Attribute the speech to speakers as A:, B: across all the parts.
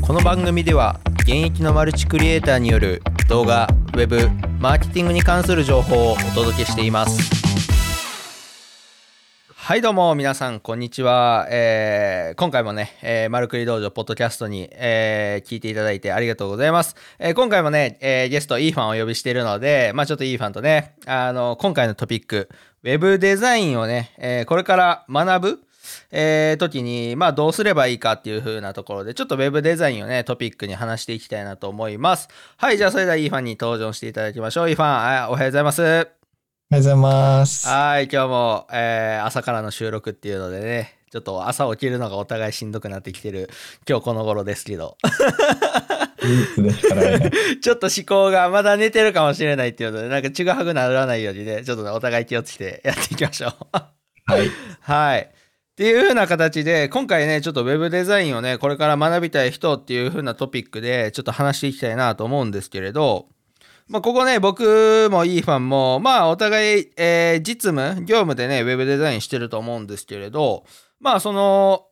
A: この番組では現役のマルチクリエイターによる動画ウェブマーケティングに関する情報をお届けしています。はいどうも皆さんこんにちは、えー、今回もね、えー、マルクリ道場ポッドキャストに、えー、聞いていただいてありがとうございます、えー、今回もね、えー、ゲストイーファンをお呼びしているのでまあちょっとイーファンとねあの今回のトピックウェブデザインをね、えー、これから学ぶえー、時に、まあ、どうすればいいかっていう風なところで、ちょっと Web デザインをね、トピックに話していきたいなと思います。はい、じゃあそれではイーファンに登場していただきましょう。イーファン、おはようございます。おはよ
B: うございます。
A: はい、今日も、えー、朝からの収録っていうのでね、ちょっと朝起きるのがお互いしんどくなってきてる今日この頃ですけど。ちょっと思考がまだ寝てるかもしれないっていうので、なんかちぐはぐならないようにね、ちょっと、ね、お互い気をつけてやっていきましょう。
B: はい。
A: はい。っていう風な形で、今回ね、ちょっと Web デザインをね、これから学びたい人っていう風なトピックで、ちょっと話していきたいなと思うんですけれど、まあ、ここね、僕もいいファンも、まあ、お互い、えー、実務、業務でね、Web デザインしてると思うんですけれど、まあ、その、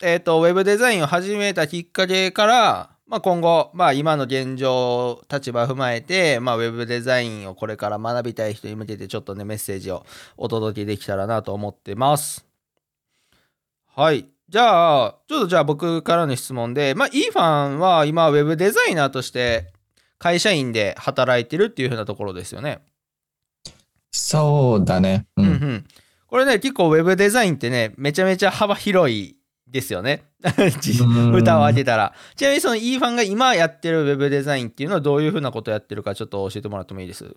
A: えっ、ー、と、Web デザインを始めたきっかけから、まあ、今後、まあ、今の現状、立場踏まえて、まあ、ウェブデザインをこれから学びたい人に向けて、ちょっとね、メッセージをお届けできたらなと思ってます。はい。じゃあ、ちょっとじゃあ僕からの質問で、まあ、イーファンは今、ウェブデザイナーとして会社員で働いてるっていう風なところですよね。
B: そうだね。
A: うん。うんうん、これね、結構ウェブデザインってね、めちゃめちゃ幅広いですよね。歌を上げたら。ちなみにその E ファンが今やってるウェブデザインっていうのはどういうふうなことをやってるかちょっと教えてもらってもいいです？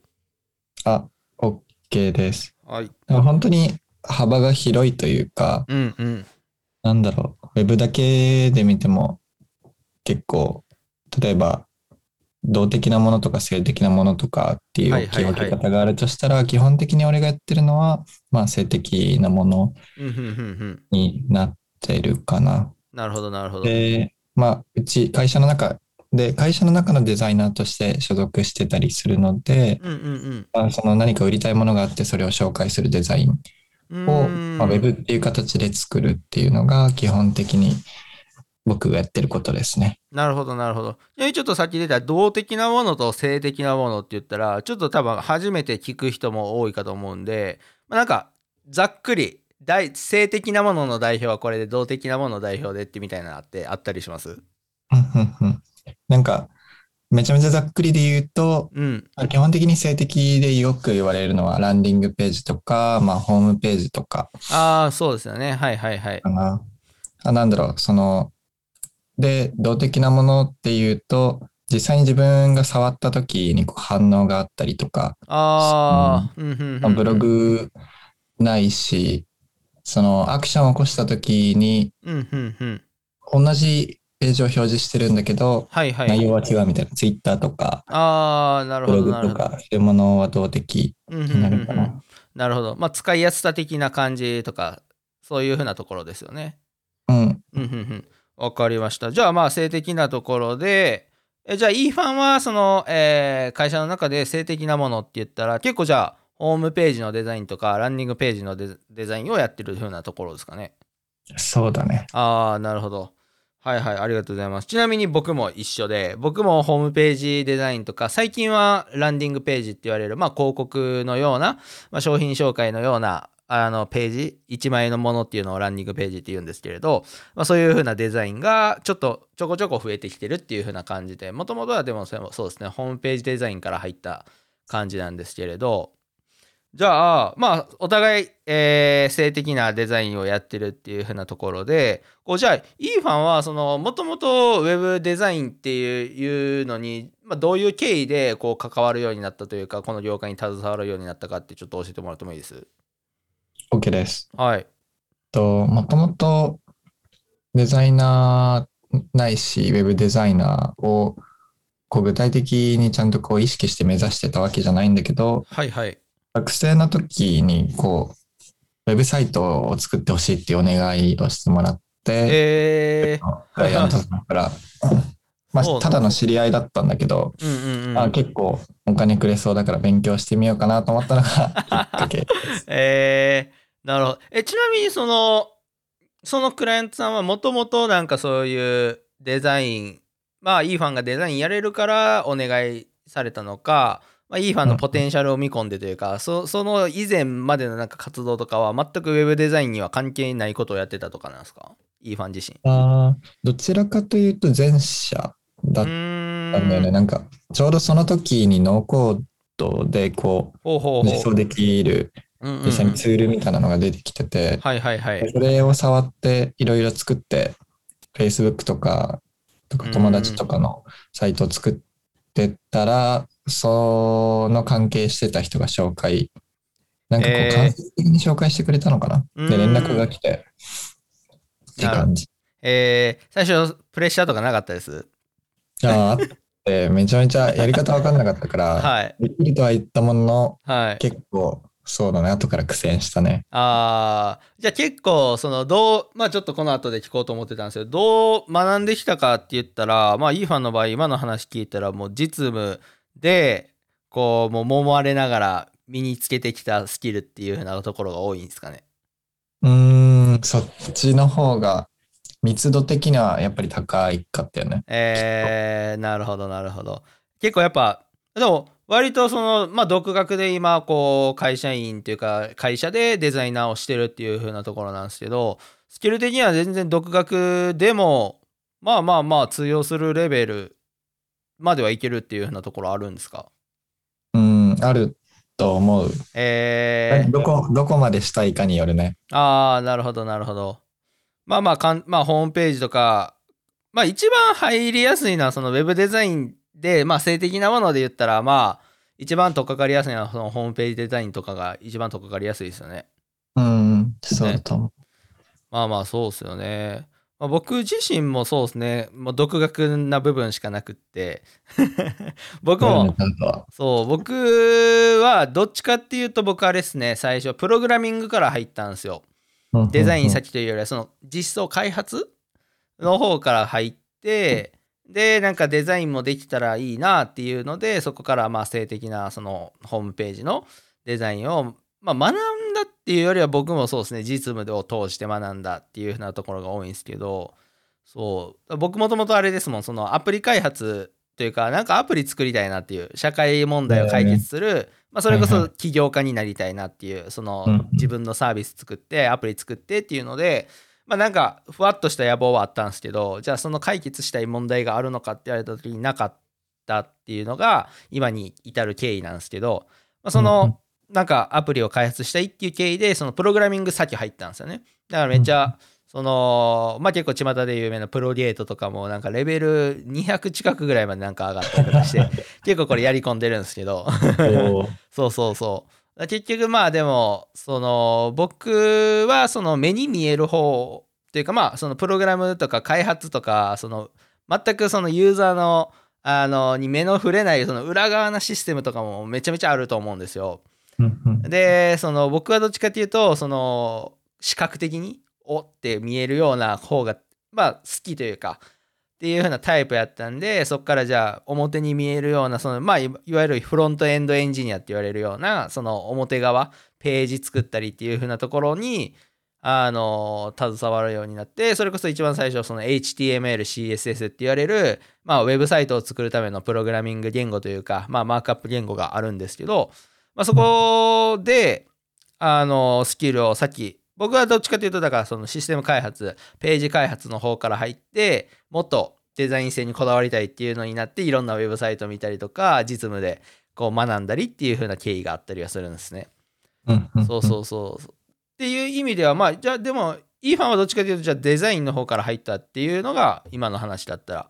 B: あ、OK です。
A: はい。
B: 本当に幅が広いというか、
A: うんうん、
B: なんだろう、ウェブだけで見ても結構、例えば、動的なものとか性的なものとかっていう分け方があるとしたら、基本的に俺がやってるのは、まあ、性的なものになってるかな。
A: なるほど、なるほど。
B: で、まあ、うち会社の中で、会社の中のデザイナーとして所属してたりするので、
A: うんうんうん
B: まあ、その何か売りたいものがあって、それを紹介するデザインを、まあ、ウェブっていう形で作るっていうのが基本的に僕がやってることですね。
A: なるほどなるほど。ちょっとさっき出た動的なものと性的なものって言ったらちょっと多分初めて聞く人も多いかと思うんで、まあ、なんかざっくり性的なものの代表はこれで動的なものの代表でってみたいなのってあったりします？
B: なんかめちゃめちゃざっくりで言うと、
A: うん、
B: 基本的に性的でよく言われるのはランディングページとか、まあ、ホームページとか。
A: ああ、そうですよね。はいはいはい。
B: かな。あなんだろう、その、で、動的なものっていうと、実際に自分が触った時にこう反応があったりとか、
A: あ
B: あ、ブログないし、そのアクションを起こした時に、同じページを表示してるんだけど、
A: はいはい、
B: 内容は違うみたいな、ツイッターとか、
A: あなるほど
B: ブログとか、そういうものは動的になるかな。
A: なるほど。まあ、使いやすさ的な感じとか、そういうふうなところですよね。
B: うん。
A: わかりました。じゃあ、まあ、性的なところで、えじゃあ、E ファンは、その、えー、会社の中で性的なものって言ったら、結構じゃあ、ホームページのデザインとか、ランニングページのデザインをやってるふうなところですかね。
B: そうだね。
A: ああ、なるほど。はいはい、ありがとうございます。ちなみに僕も一緒で、僕もホームページデザインとか、最近はランディングページって言われる、まあ広告のような、まあ、商品紹介のような、あのページ、1枚のものっていうのをランディングページって言うんですけれど、まあ、そういう風なデザインがちょっとちょこちょこ増えてきてるっていう風な感じで、もともとはでもそうですね、ホームページデザインから入った感じなんですけれど、じゃあ、まあ、お互い、えー、性的なデザインをやってるっていう風なところで、こう、じゃあ、イーファンは、その、もともとウェブデザインっていうのに、まあ、どういう経緯で、こう、関わるようになったというか、この業界に携わるようになったかって、ちょっと教えてもらってもいいです
B: ?OK です。
A: はい。
B: と、もともと、デザイナーないし、ウェブデザイナーを、こう、具体的にちゃんとこう、意識して目指してたわけじゃないんだけど、
A: はいはい。
B: 学生の時に、こう、ウェブサイトを作ってほしいっていうお願いをしてもらって、
A: え
B: ー、クライアントさんから、まあ、ただの知り合いだったんだけど、
A: うんうんうん、
B: あ結構お金くれそうだから勉強してみようかなと思ったのがきっかけ
A: え ー、なるほど。え、ちなみにその、そのクライアントさんはもともとなんかそういうデザインまあイーファンがデザインやれるからお願いされたのか、まあ、イーファンのポテンシャルを見込んでというか、そその以前までのなんか活動とかは全くウェブデザインには関係ないことをやってたとかなんですか？イーファン自身。
B: あどちらかというと前者だったんだよね。なんかちょうどその時にノーコードでこう実装できる実際にツールみたいなのが出てきてて、
A: はいはいはい。
B: それを触っていろいろ作って Facebook とかとか友達とかのサイトを作ってたら、その関係してた人が紹介、なんかこう間接的に紹介してくれたのかな、えー、で、連絡が来て、って感じ。
A: えー、最初、プレッシャーとかなかったです？
B: ああって、めちゃめちゃやり方わかんなかったから、
A: はい、
B: できるとは言ったものの、
A: はい、
B: 結構そうだね。後から苦戦したね。
A: ああ、じゃあ結構、その、どう、まあちょっとこの後で聞こうと思ってたんですけど、どう学んできたかって言ったら、まあイーファンの場合、今の話聞いたら、もう実務で、こう、もう揉まれながら身につけてきたスキルっていうふうなところが多いんですかね。
B: うーん、そっちの方が、密度的にはやっぱり高いかったよね。
A: えー、なるほど、なるほど。結構やっぱ、でも、割とその、まあ、独学で今、こう、会社員っていうか、会社でデザイナーをしてるっていう風なところなんですけど、スキル的には全然独学でも、まあまあまあ通用するレベルまではいけるっていう風なところあるんですか？
B: うん、あると思う。
A: えー、
B: どこ、どこまでしたいかによるね。
A: ああ、なるほど、なるほど。まあまあかん、まあ、ホームページとか、まあ一番入りやすいのはそのウェブデザインで、まあ、性的なもので言ったら、まあ、一番とっかかりやすいのは、そのホームページデザインとかが一番とっかかりやすいですよね。
B: うん、そうだと思う。
A: ね、まあまあ、そうですよね。まあ、僕自身もそうですね、もう独学な部分しかなくって。僕も、そう、僕はどっちかっていうと、僕あれですね、最初、プログラミングから入ったんですよ。デザイン先というよりは、その実装開発の方から入って、でなんかデザインもできたらいいなっていうのでそこからまあ性的なそのホームページのデザインを、まあ、学んだっていうよりは僕もそうですね実務を通して学んだっていうふうなところが多いんですけどそう僕もともとあれですもんそのアプリ開発というかなんかアプリ作りたいなっていう社会問題を解決する、まあ、それこそ起業家になりたいなっていうその自分のサービス作ってアプリ作ってっていうのでまあなんかふわっとした野望はあったんですけどじゃあその解決したい問題があるのかって言われた時になかったっていうのが今に至る経緯なんですけど、まあ、そのなんかアプリを開発したいっていう経緯でそのプログラミング先入ったんですよね。だからめっちゃそのまあ結構巷で有名なプロゲートとかもなんかレベル200近くぐらいまでなんか上がったりとかして 結構これやり込んでるんですけど。そうそうそう。結局まあでもその僕はその目に見える方というかまあそのプログラムとか開発とかその全くそのユーザーのあのに目の触れないその裏側のシステムとかもめちゃめちゃあると思うんですよ。でその僕はどっちかっていうとその視覚的におって見えるような方がまあ好きというかっていう風なタイプやったんでそこからじゃあ表に見えるようなそのまあいわゆるフロントエンドエンジニアって言われるようなその表側ページ作ったりっていう風なところにあの携わるようになってそれこそ一番最初その HTML CSS って言われるまあウェブサイトを作るためのプログラミング言語というかまあマークアップ言語があるんですけど、まあ、そこであのスキルをさっき僕はどっちかというとだからそのシステム開発ページ開発の方から入ってもっとデザイン性にこだわりたいっていうのになっていろんなウェブサイト見たりとか実務でこう学んだりっていう風な経緯があったりはするんですね。そうそうそうっていう意味ではまあじゃあでもイーファンはどっちかというとじゃあデザインの方から入ったっていうのが今の話だったら。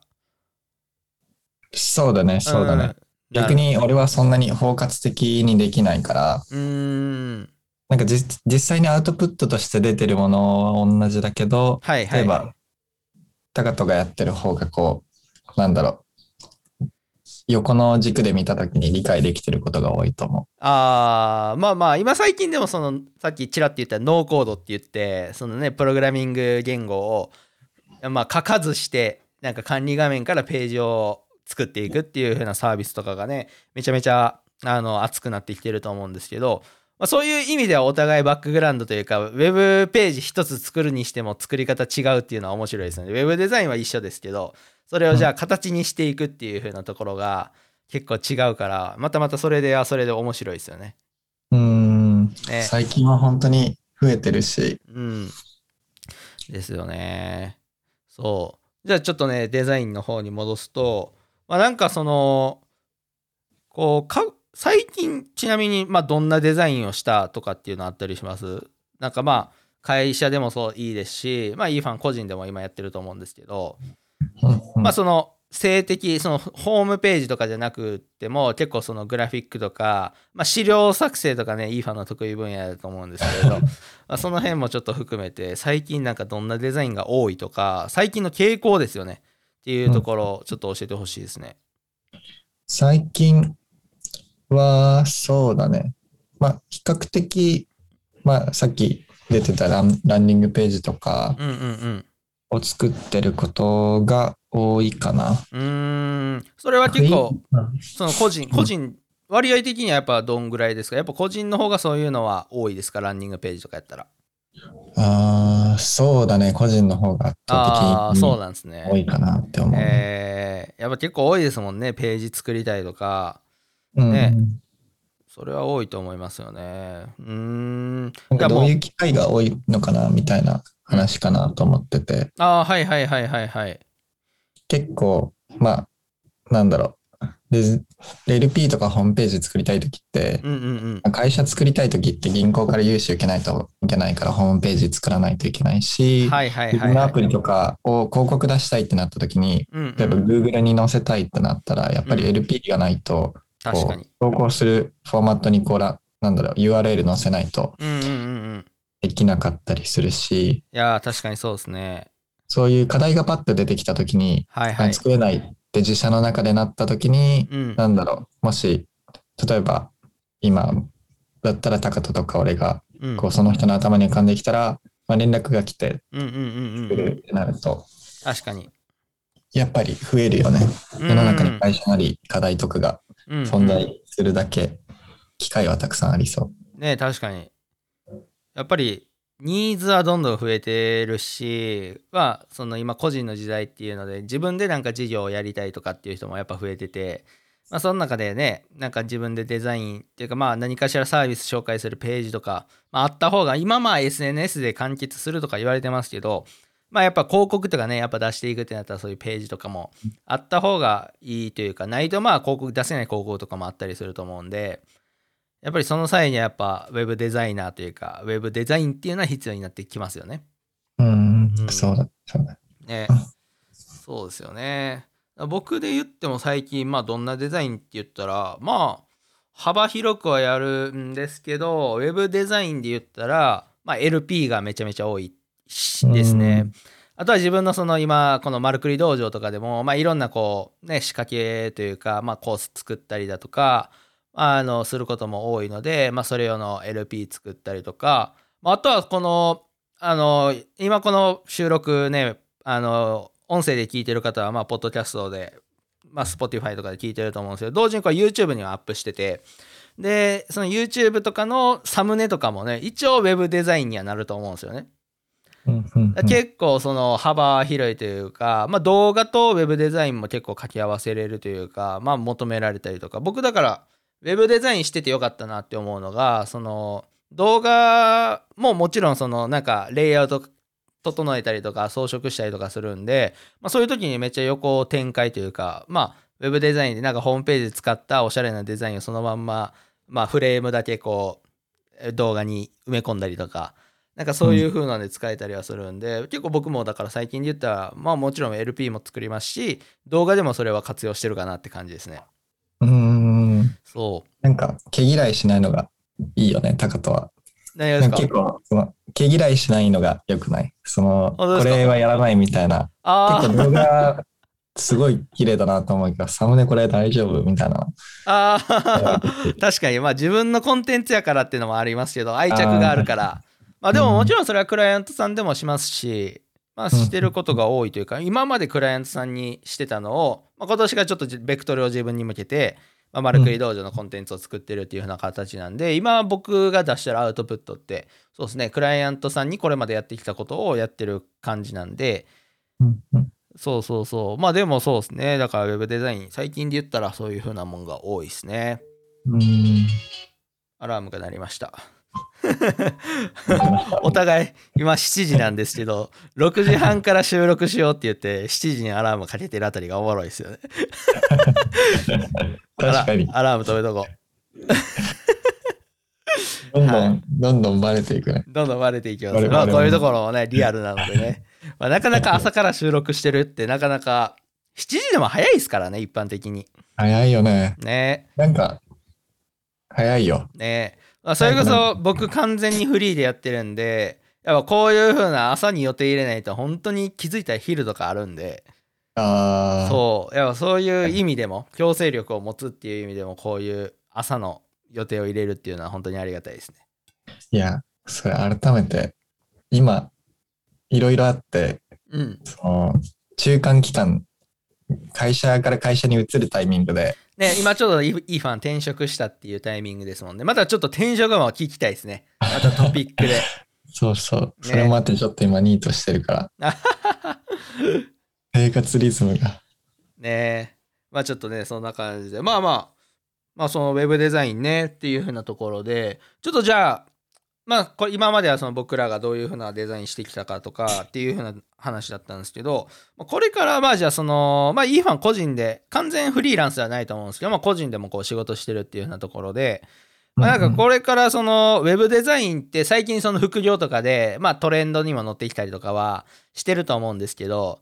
B: そうだねそうだね。うん、逆に俺はそんなに包括的にできないから。
A: うん
B: なんか実際にアウトプットとして出てるものは同じだけど、
A: はいはい、
B: 例えば、タカトがやってる方がこう、なんだろう、横の軸で見た時に理解できてることが多いと思う。
A: ああ、まあまあ、今最近でもその、さっきちらっと言ったノーコードって言って、そのね、プログラミング言語を、まあ、書かずして、なんか管理画面からページを作っていくっていう風なサービスとかがね、めちゃめちゃ、あの、熱くなってきてると思うんですけど、まあ、そういう意味ではお互いバックグラウンドというか、ウェブページ一つ作るにしても作り方違うっていうのは面白いですよね。ウェブデザインは一緒ですけど、それをじゃあ形にしていくっていう風なところが結構違うから、またまたそれではそれで面白いですよね。
B: うん、ね、最近は本当に増えてるし。
A: うん。ですよね。そう。じゃあちょっとね、デザインの方に戻すと、まあなんかその、こう、か最近ちなみに、まあ、どんなデザインをしたとかっていうのあったりします？なんかまあ会社でもそういいですしまあいいファン個人でも今やってると思うんですけどまあその性的そのホームページとかじゃなくても結構そのグラフィックとか、まあ、資料作成とかねいいファンの得意分野だと思うんですけれど まあその辺もちょっと含めて最近なんかどんなデザインが多いとか最近の傾向ですよねっていうところをちょっと教えてほしいですね。
B: 最近は、そうだね。まあ、比較的、まあ、さっき出てたランランニングページとかを作ってることが多いかな。
A: うん、それは結構、その個人、個人、割合的にはやっぱどんぐらいですか？やっぱ個人の方がそういうのは多いですか？ランニングページとかやったら。
B: ああ、そうだね。個人の方が圧倒的に多いかなって思う。
A: えー、やっぱ結構多いですもんね。ページ作りたいとか。ね、うん、それは多いと思いますよね。うん。
B: なんかどういう機会が多いのかなみたいな話かなと思ってて。
A: ああ、はいはいはいはいはい。
B: 結構、まあ、なんだろう。で、LP とかホームページ作りたいときって、うんうんうん、会社作りたいときって銀行から融資受けないといけないからホームページ作らないといけないし、はいはいはい、自分のアプリとかを広告出したいってなったときに、うんうん、例えば Google に載せたいってなったら、やっぱり LP がないと。投稿するフォーマットにこうら、なんだろう、URL 載せないとできなかったりするし、い
A: や確かにそうですね。
B: そういう課題がパッと出てきたときに、はいはい、作れないって自社の中でなったときに、うん、なんだろう、もし、例えば今だったら高田とか俺が、こうその人の頭に浮かんできたら、まあ、連絡が来て作るってなると、
A: 確かに。
B: やっぱり増えるよね。世の中に会社なり課題とかが存在するだけ機会はたくさんありそ
A: う。ね確かに。やっぱりニーズはどんどん増えてるし、まあ、その今個人の時代っていうので自分でなんか事業をやりたいとかっていう人もやっぱ増えてて、まあ、その中でねなんか自分でデザインっていうかまあ何かしらサービス紹介するページとか、まあ、あった方が今まあ SNS で完結するとか言われてますけどまあやっぱ広告とかね、やっぱ出していくってなったらそういうページとかもあった方がいいというか、ないとまあ広告出せない広告とかもあったりすると思うんで、やっぱりその際にはやっぱウェブデザイナーというか、ウェブデザインっていうのは必要になってきますよね。
B: うん、うん、そうだ、そうだ。
A: ね、そうですよね。僕で言っても最近、まあどんなデザインって言ったら、まあ幅広くはやるんですけど、ウェブデザインで言ったら、まあ LP がめちゃめちゃ多いですね。あとは自分のその今この丸くり道場とかでも、まあ、いろんなこうね仕掛けというか、まあ、コース作ったりだとかあのすることも多いので、まあ、それ用の LP 作ったりとかあとはこのあの今この収録ねあの音声で聞いてる方はまあポッドキャストで、まあ、Spotify とかで聞いてると思うんですけど同時にこれ YouTube にはアップしててでその YouTube とかのサムネとかもね一応 Web デザインにはなると思うんですよね。結構その幅広いというか、まあ、動画とウェブデザインも結構掛け合わせれるというか、まあ、求められたりとか僕だからウェブデザインしててよかったなって思うのがその動画ももちろんそのなんかレイアウト整えたりとか装飾したりとかするんで、まあ、そういう時にめっちゃ横展開というかまあウェブデザインでなんかホームページ使ったおしゃれなデザインをそのまんま、まあ、フレームだけこう動画に埋め込んだりとかなんかそういう風なんで使えたりはするんで、うん、結構僕もだから最近で言ったらまあもちろん LP も作りますし動画でもそれは活用してるかなって感じですね。そう。
B: なんか毛嫌いしないのがいいよねタカとは。
A: 何
B: 結構その毛嫌いしないのがよくない？そのこれはやらないみたいな。結構動画すごい綺麗だなと思うけど、サムネこれ大丈夫みたいな。
A: ああ、確かに、まあ自分のコンテンツやからっていうのもありますけど、愛着があるから、まあでももちろんそれはクライアントさんでもしますし、まあしてることが多いというか、今までクライアントさんにしてたのを、まあ、今年がちょっとベクトルを自分に向けて、まあ、丸くり道場のコンテンツを作ってるっていう風な形なんで、今僕が出してるアウトプットってそうですねクライアントさんにこれまでやってきたことをやってる感じなんでそうそうそう。まあでもそうですね。だからウェブデザイン最近で言ったらそういう風なもんが多いですね。
B: うん。
A: アラームが鳴りました お互い今7時なんですけど6時半から収録しようって言って7時にアラームかけてるあたりがおもろいですよね。
B: 確かに。
A: アラーム止めとこ
B: どんど
A: は
B: ん、どんどんバレていくね。
A: うどんどんバレていきます。まあこういうところもねリアルなのでね、まあ、なかなか朝から収録してるってなかなか7時でも早いですからね一般的に。
B: 早いよね。
A: ね。
B: なんか、早いよ。
A: ねまあ、それこそ僕完全にフリーでやってるんでやっぱこういう風な朝に予定入れないと本当に気づいたら昼とかあるんで。
B: ああ。
A: そう。やっぱそういう意味でも強制力を持つっていう意味でもこういう朝の予定を入れるっていうのは本当にありがたいですね。
B: いや、それ改めて、今、いろいろあって、
A: うん。
B: その、中間期間、会社から会社に移るタイミングで、
A: ね今ちょっとイーファン転職したっていうタイミングですもんね。またちょっと転職も聞きたいですね。またトピックで。
B: そうそう、それもあってちょっと今ニートしてるから、生活リズムが。
A: ね。まあちょっとねそんな感じで。まあまあ。まあそのウェブデザインねっていう風なところで。ちょっとじゃあまあこれ今まではその僕らがどういう風なデザインしてきたかとかっていう風な話だったんですけどまあこれからまあじゃあそのまあイーファン個人で完全フリーランスではないと思うんですけどまあ個人でもこう仕事してるっていう風なところでまあなんかこれからそのウェブデザインって最近その副業とかでまあトレンドにも乗ってきたりとかはしてると思うんですけど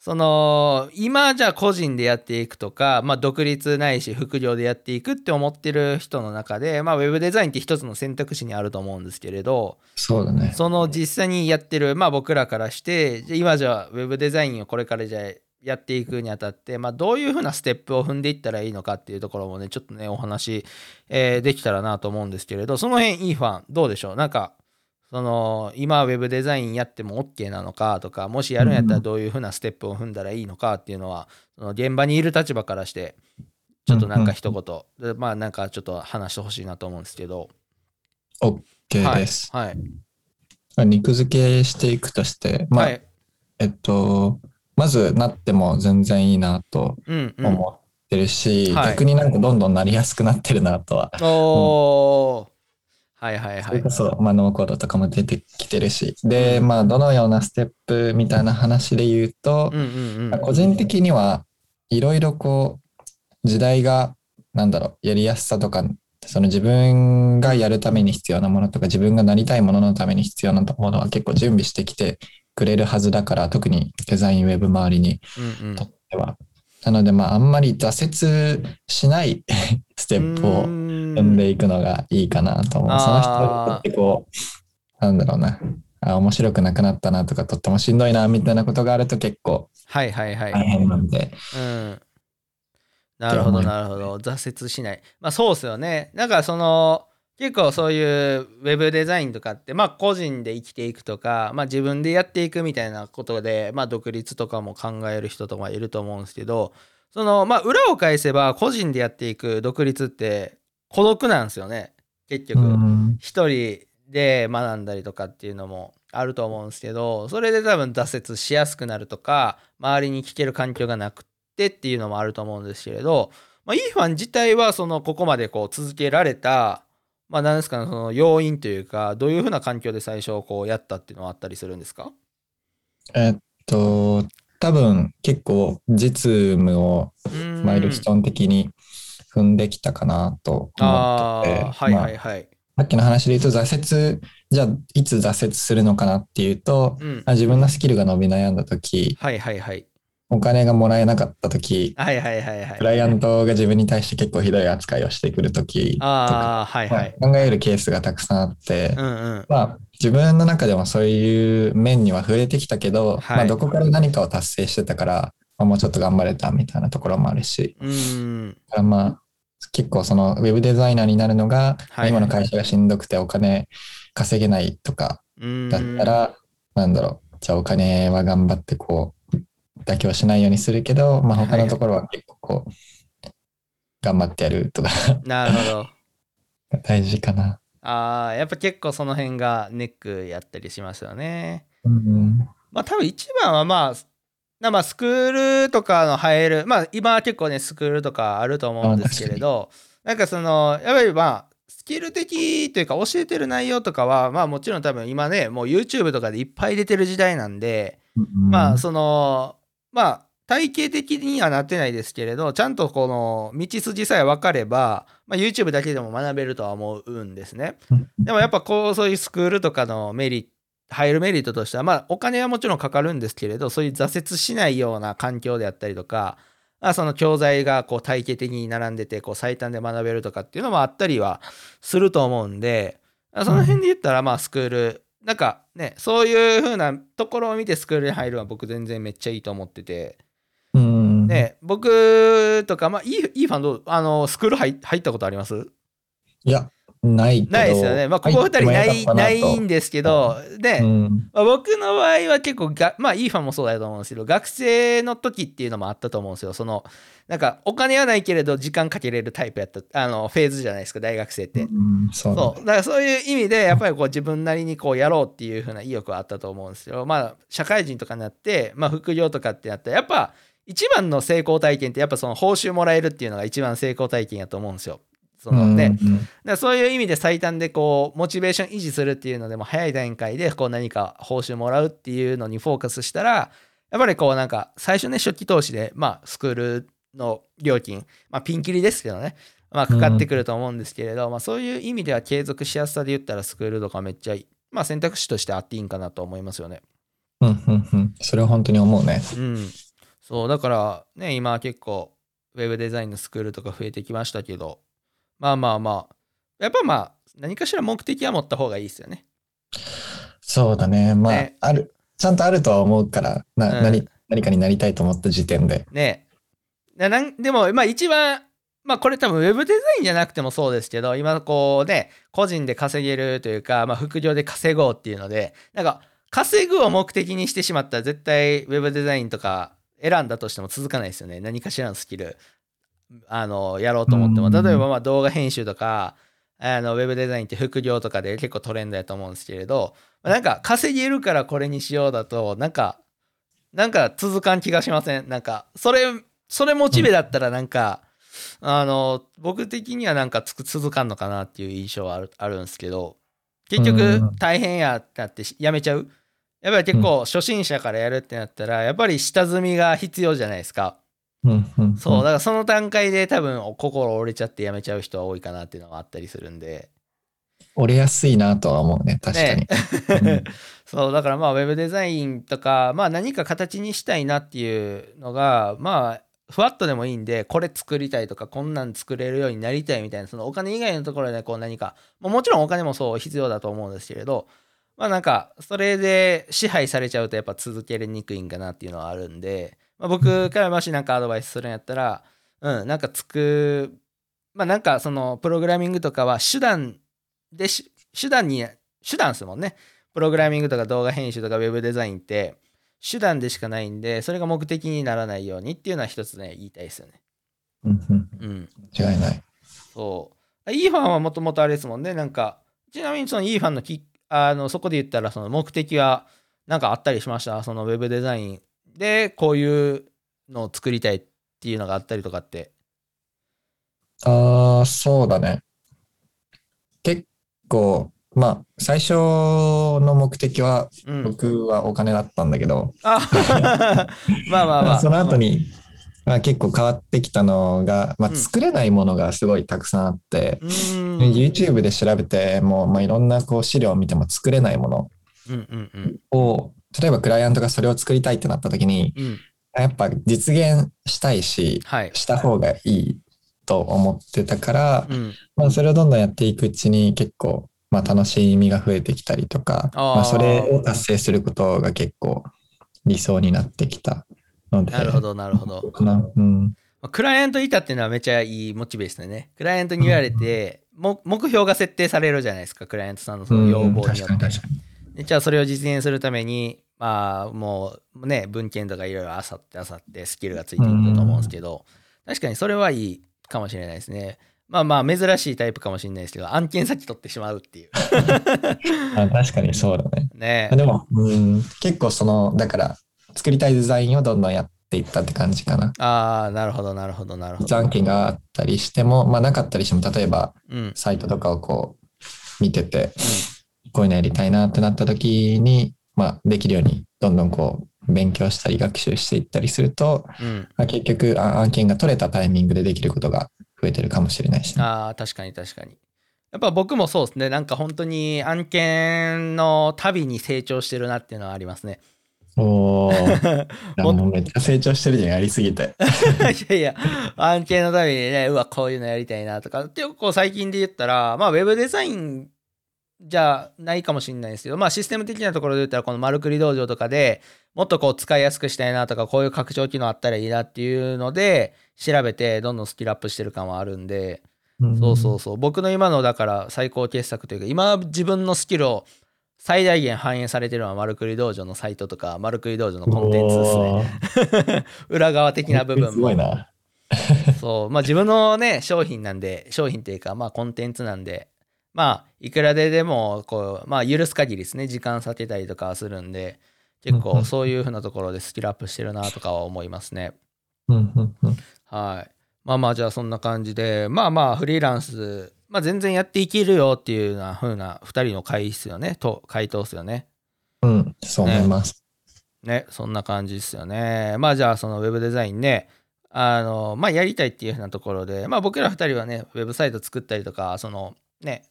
A: その今じゃあ個人でやっていくとか、まあ、独立ないし副業でやっていくって思ってる人の中で、まあ、ウェブデザインって一つの選択肢にあると思うんですけれど
B: そうだね。
A: その実際にやってる、まあ、僕らからして今じゃあウェブデザインをこれからじゃあやっていくにあたって、まあ、どういうふうなステップを踏んでいったらいいのかっていうところもねちょっとねお話、えーできたらなと思うんですけれどその辺いいファンどうでしょう？なんかその今ウェブデザインやっても OK なのかとかもしやるんやったらどういうふうなステップを踏んだらいいのかっていうのはその現場にいる立場からしてちょっとなんか一言、でまあなんかちょっと話してほしいなと思うんですけど。
B: OK
A: はい
B: です。
A: はい。
B: 肉付けしていくとして、まあ、
A: はい。
B: えっと、まずなっても全然いいなと
A: うんうん。
B: 思ってるし、
A: はい。
B: 逆になんかどんどんなりやすくなってるなとは。
A: おーはいはいはい
B: それこそ、まあ、ノーコードとかも出てきてるし。で、まあ、どのようなステップみたいな話で言うと
A: う、んうんうん
B: 個人的にはいろいろこう、時代が、なんだろう、やりやすさとか、その自分がやるために必要なものとか、自分がなりたいもののために必要なものは結構準備してきてくれるはずだから、特にデザインウェブ周りに
A: うんうん
B: とっては。なので、まあ、あんまり挫折しない ステップを踏んでいくのがいいかなと思う。その人にとってこう、なんだろうな、あ面白くなくなったなとか、とってもしんどいなみたいなことがあると結構
A: はいはいはい、
B: 大変なんで、
A: うん。なるほどなるほど。挫折しない。まあそうっすよね。なんかその結構そういうウェブデザインとかってまあ個人で生きていくとかまあ自分でやっていくみたいなことでまあ独立とかも考える人とかいると思うんですけどそのまあ裏を返せば個人でやっていく独立って孤独なんですよね結局。
B: うん
A: 一人で学んだりとかっていうのもあると思うんですけどそれで多分挫折しやすくなるとか周りに聞ける環境がなくてっていうのもあると思うんですけれど、まあ、イーファン自体はそのここまでこう続けられたまあ何ですかねその要因というかどういうふうな環境で最初こうやったっていうのはあったりするんですか？
B: えっと、多分結構実務をマイルストーン的に踏んできたかなと思
A: あ
B: ってて、
A: あはい
B: まあ
A: はい。はい、
B: さっきの話で言うと挫折、じゃあいつ挫折するのかなっていうと、
A: うん、
B: あ自分のスキルが伸び悩んだ時、
A: はいはいはい
B: お金がもらえなかった時、
A: はいはいはいはい。
B: クライアントが自分に対して結構ひどい扱いをしてくる時とか、
A: ああはい
B: まあ
A: はい
B: 考えるケースがたくさんあって、
A: うんうん。
B: まあ、自分の中でもそういう面には触れてきたけど、
A: はい。
B: まあ、どこから何かを達成してたから、まあ、もうちょっと頑張れたみたいなところもあるし、
A: うん
B: だからまあ、結構そのウェブデザイナーになるのが、
A: はい
B: 今の会社がしんどくてお金稼げないとか
A: うん
B: だったら、なんだろう、じゃあお金は頑張ってこう、妥協しないようにするけど、まあ、他のところは結構こう、頑張ってやるとか
A: なるほど。
B: 大事かな。
A: ああ、やっぱ結構その辺がネックやったりしますよね。
B: うん。
A: まあ多分一番はまあ、なまあスクールとかの入る、まあ今は結構ね、スクールとかあると思うんですけれど、なんかその、やっぱりまあ、スキル的というか教えてる内容とかは、まあもちろん多分今ね、もう YouTube とかでいっぱい出てる時代なんで、まあその、まあ体系的にはなってないですけれど、ちゃんとこの道筋さえ分かれば、まあ、YouTube だけでも学べるとは思うんですね。でもやっぱこう、そういうスクールとかのメリット、入るメリットとしては、まあお金はもちろんかかるんですけれど、そういう挫折しないような環境であったりとか、まあ、その教材がこう体系的に並んでて、こう最短で学べるとかっていうのもあったりはすると思うんで、その辺で言ったら、まあスクール、なんかね、そういう風なところを見てスクールに入るのは僕全然めっちゃいいと思ってて、
B: うん。
A: ね、僕とか、まあ、いいいいファンどうあの、スクール入入ったことあります？
B: いや、ない。
A: ないですよね。まあ、ここ二人ない、ないんですけど、で、
B: うん。
A: まあ、僕の場合は結構が、まあ、いいファンもそうだと思うんですけど、学生の時っていうのもあったと思うんですよ。その、なんか、お金はないけれど、時間かけれるタイプやった、あの、フェーズじゃないですか、大学生って。
B: うんそうだね
A: そう。だからそういう意味で、やっぱりこう自分なりにこうやろうっていう風な意欲はあったと思うんですけど、まあ、社会人とかになって、まあ、副業とかってなったら、やっぱ、一番の成功体験って、やっぱその報酬もらえるっていうのが一番成功体験やと思うんですよ。そのね、
B: うん
A: そういう意味で最短でこうモチベーション維持するっていうのでも早い段階でこう何か報酬もらうっていうのにフォーカスしたらやっぱりこうなんか最初ね初期投資でまあスクールの料金まあピンキリですけどねまあかかってくると思うんですけれど、まあそういう意味では継続しやすさで言ったらスクールとかめっちゃいいまあ選択肢としてあっていいんかなと思いますよね。
B: うんうんうん。それは本当に思うね。
A: うん。そう、だからね、今結構、ウェブデザインのスクールとか増えてきましたけど、まあまあまあ、やっぱまあ、何かしら目的は持った方がいいですよね。
B: そうだね。まあ、
A: ね
B: ある。ちゃんとあるとは思うから、な、
A: うん
B: 何、何かになりたいと思った時点で。
A: ねえ。なんでも、まあ一番、まあこれ多分ウェブデザインじゃなくてもそうですけど、今こうね、個人で稼げるというか、まあ副業で稼ごうっていうので、なんか稼ぐを目的にしてしまったら絶対ウェブデザインとか選んだとしても続かないですよね。何かしらのスキル、あの、やろうと思っても。
B: うん
A: 例えばまあ動画編集とか、あのウェブデザインって副業とかで結構トレンドやと思うんですけれど、まあなんか稼げるからこれにしようだと、なんか、なんか続かん気がしません？なんか、それ、それモチベだったらなんか、あの、僕的にはなんかつく続かんのかなっていう印象はあるあるんですけど、結
B: う
A: 局
B: ん
A: 大変やってなってしやめちゃう？やっぱり結構初心者からやるってなったら、やっぱり下積みが必要じゃないですか。
B: うんうん。
A: そう、だからその段階で多分心折れちゃってやめちゃう人は多いかなっていうのがあったりするんで。
B: 折れやすいなとは思うね。確かに。うん
A: そう、だからまあ、ウェブデザインとか、まあ何か形にしたいなっていうのが、まあ、ふわっとでもいいんで、これ作りたいとか、こんなん作れるようになりたいみたいな、そのお金以外のところでこう何か、まあもちろんお金もそう必要だと思うんですけれど、まあなんか、それで支配されちゃうとやっぱ続けにくいんかなっていうのはあるんで、まあ、僕からもしなんかアドバイスするんやったら、うん、なんかつく、まあなんかそのプログラミングとかは手段でし、手段に、手段ですもんね。プログラミングとか動画編集とかウェブデザインって手段でしかないんで、それが目的にならないようにっていうのは一つね、言いたいですよね。
B: うん違いない。
A: そう。いいファンはもともとあれですもんね。なんか、ちなみにそのいいファンのき、あの、そこで言ったらその目的はなんかあったりしました？そのウェブデザインでこういうのを作りたいっていうのがあったりとかって。
B: ああ、そうだね。結構、まあ、最初の目的は、
A: うん。
B: 僕はお金だったんだけど、
A: あ まあまあまあ。
B: その後に、まあ、結構変わってきたのが、まあ、
A: うん
B: 作れないものがすごいたくさんあって、
A: うーん。
B: YouTube で調べても、まあ、いろんなこう資料を見ても作れないもの
A: うんうんうん。
B: を、例えばクライアントがそれを作りたいってなった時に、
A: うん。
B: やっぱ実現したいし、
A: はい。
B: した方がいいと思ってたから、
A: うん。
B: まあ、それをどんどんやっていくうちに結構、まあ、楽しみが増えてきたりとか、まあ、それを達成することが結構理想になってきたので。
A: なるほど、なるほど。
B: うん。
A: まあクライアントいたっていうのはめっちゃいいモチベですね。クライアントに言われて、も目標が設定されるじゃないですか、クライアントさんのその要望によ
B: 確かに
A: って。
B: 確かに。
A: でじゃあそれを実現するために、まあもうね、文献とかいろいろあさってあさってスキルがついていったと思うんですけど、確かにそれはいいかもしれないですね。まあまあ珍しいタイプかもしれないですけど、案件先取ってしまうっていう。
B: あ確かにそうだね。
A: ね
B: でも、うん、結構その、だから、作りたいデザインをどんどんやっていったって感じかな。
A: ああ、なるほど、なるほど、なるほど。
B: 案件があったりしても、まあなかったりしても、例えば
A: うん。
B: サイトとかをこう見てて、こういうのやりたいなってなった時に、まあできるようにどんどんこう勉強したり学習していったりすると、
A: うん。
B: まあ、結局あ案件が取れたタイミングでできることが増えてるかもしれないしね、
A: ああ、確かに確かに。やっぱ僕もそうですね。なんか本当に案件の旅に成長してるなっていうのはありますね。
B: おお。もうめっちゃ成長してるじゃん、やりすぎて。
A: いやいや、案件のためにね、うわ、こういうのやりたいなとか、ってこう最近で言ったら、まあ、ウェブデザインじゃないかもしれないですけど、まあ、システム的なところで言ったら、この丸くり道場とかでもっとこう使いやすくしたいなとか、こういう拡張機能あったらいいなっていうので、調べて、どんどんスキルアップしてる感はあるんで、そうそうそう。僕の今のだから最高傑作というか、今自分のスキルを最大限反映されてるのは丸くり道場のサイトとか、丸くり道場のコンテンツですね。
B: ね。
A: 裏側的な部分も。
B: すごいな。
A: そう、まあ自分のね、商品なんで、商品っていうか、まあコンテンツなんで、まあいくらででも、こう、まあ許す限りですね、時間避けたりとかはするんで、結構そういうふうなところでスキルアップしてるなとかは思いますね。はい。まあまあじゃあそんな感じで、まあまあフリーランス、まあ全然やっていけるよっていうような風な2人の回ですよね、と回答ですよね。
B: うん、そう思います。
A: ね、そんな感じですよね。まあじゃあそのウェブデザインね、あの、まあやりたいっていうふうなところで、まあ僕ら二人はね、ウェブサイト作ったりとか、そのね、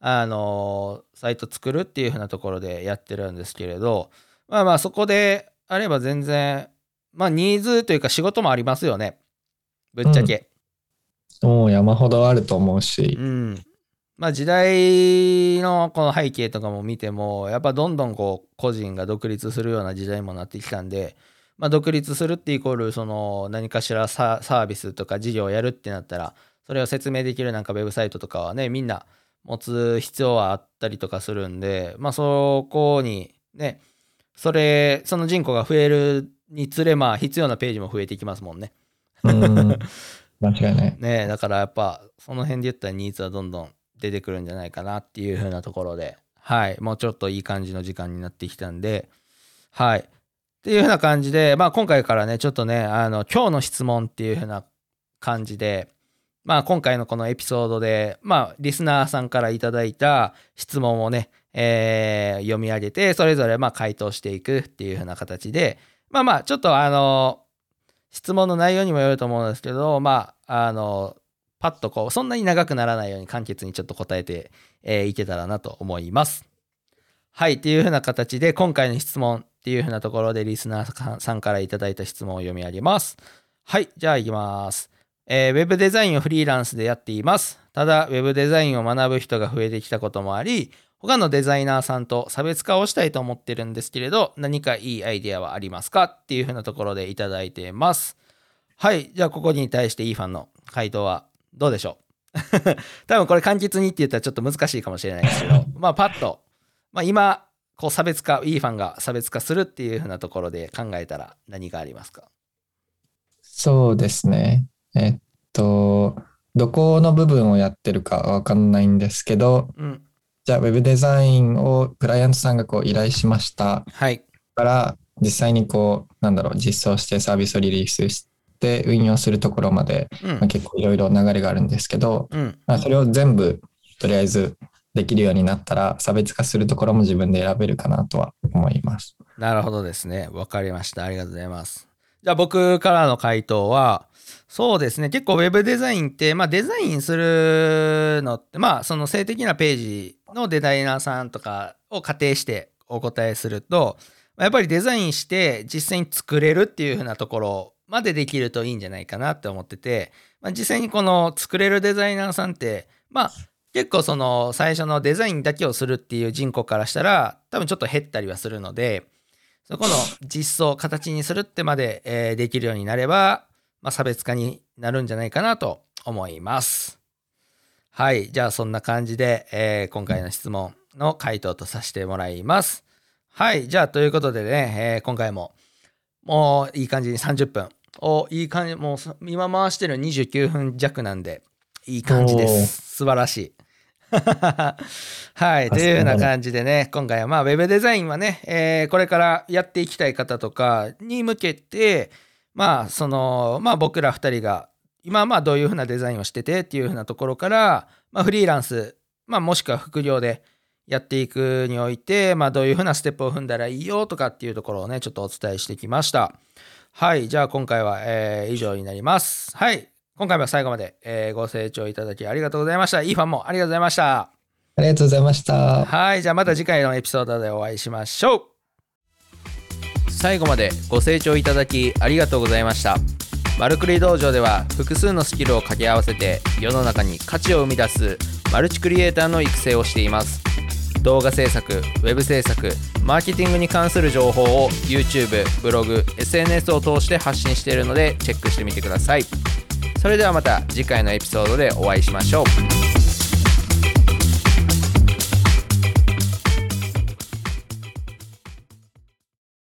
A: あの、サイト作るっていうふうなところでやってるんですけれど、まあまあそこであれば全然、まあニーズというか仕事もありますよね。ぶっちゃけ。
B: もう山ほどあると思うし
A: う、ん。まあ時代のこの背景とかも見ても、やっぱどんどんこう個人が独立するような時代もなってきたんで、まあ独立するってイコールその何かしらササービスとか事業をやるってなったら、それを説明できるなんかウェブサイトとかはね、みんな持つ必要はあったりとかするんで、まあそこにね、それ、その人口が増えるにつれ、まあ必要なページも増えていきますもんね。
B: うん、間違いない。
A: ねだからやっぱその辺で言ったらニーズはどんどん出てくるんじゃないかなっていう風なところで。はい。もうちょっといい感じの時間になってきたんで。はい。っていう風な感じでまあ今回からねちょっとねあの今日の質問っていう風な感じでまあ今回のこのエピソードでまあリスナーさんからいただいた質問をね、えー読み上げてそれぞれまあ回答していくっていう風な形でまあまあちょっとあの質問の内容にもよると思うんですけど、まあ、あの、パッとこう、そんなに長くならないように簡潔にちょっと答えて、えーいけたらなと思います。はい、っていうふうな形で、今回の質問っていうふうなところで、リスナーさんからいただいた質問を読み上げます。はい、じゃあ行きます。えーウェブデザインをフリーランスでやっています。ただ、ウェブデザインを学ぶ人が増えてきたこともあり、他のデザイナーさんと差別化をしたいと思ってるんですけれど、何かいいアイデアはありますかっていうふうなところでいただいてます。はい、じゃあここに対していいファンの回答はどうでしょう？多分これ簡潔にって言ったらちょっと難しいかもしれないですけど、まあパッと、まあ今、こう差別化、いいファンが差別化するっていうふうなところで考えたら何がありますか？
B: そうですね。えっと、どこの部分をやってるかわかんないんですけど、
A: うん。
B: じゃあ、ウェブデザインをクライアントさんがこう依頼しました
A: はい。
B: から、実際にこう、なんだろう、実装してサービスをリリースして運用するところまで、
A: うん
B: まあ、。結構いろいろ流れがあるんですけど、
A: うん。
B: まあ、それを全部とりあえずできるようになったら、差別化するところも自分で選べるかなとは思います。
A: なるほどですね。わかりました。ありがとうございます。じゃあ僕からの回答は、そうですね。結構ウェブデザインって、まあデザインするのって、まあその性的なページのデザイナーさんとかを仮定してお答えすると、やっぱりデザインして実際に作れるっていう風なところまでできるといいんじゃないかなって思ってて、まあ、実際にこの作れるデザイナーさんって、まあ結構その最初のデザインだけをするっていう人口からしたら多分ちょっと減ったりはするので、そこの実装、形にするってまで、えーできるようになれば、まあ、差別化になるんじゃないかなと思います。はい。じゃあそんな感じで、えー今回の質問の回答とさせてもらいます。はい。じゃあということでね、えー今回ももういい感じに30分おいい感じもう今回してる29分弱なんでいい感じです素晴らしい はいというような感じでね今回はまあウェブデザインはね、えー、これからやっていきたい方とかに向けてまあそのまあ僕ら2人が今まあどういうふうなデザインをしててっていうふうなところから、まあ、フリーランス、まあ、もしくは副業でやっていくにおいて、まあ、どういうふうなステップを踏んだらいいよとかっていうところをねちょっとお伝えしてきました。はいじゃあ今回は、えー、以上になります。はい今回も最後まで、えー、ご清聴いただきありがとうございました。いいファンもありがとうございました。
B: ありがとうございました。
A: はいじゃあまた次回のエピソードでお会いしましょう。最後までご清聴いただきありがとうございましたマルクリ道場では複数のスキルを掛け合わせて世の中に価値を生み出すマルチクリエイターの育成をしています動画制作、ウェブ制作、マーケティングに関する情報を YouTube、ブログ、SNS を通して発信しているのでチェックしてみてください。それではまた次回のエピソードでお会いしましょう。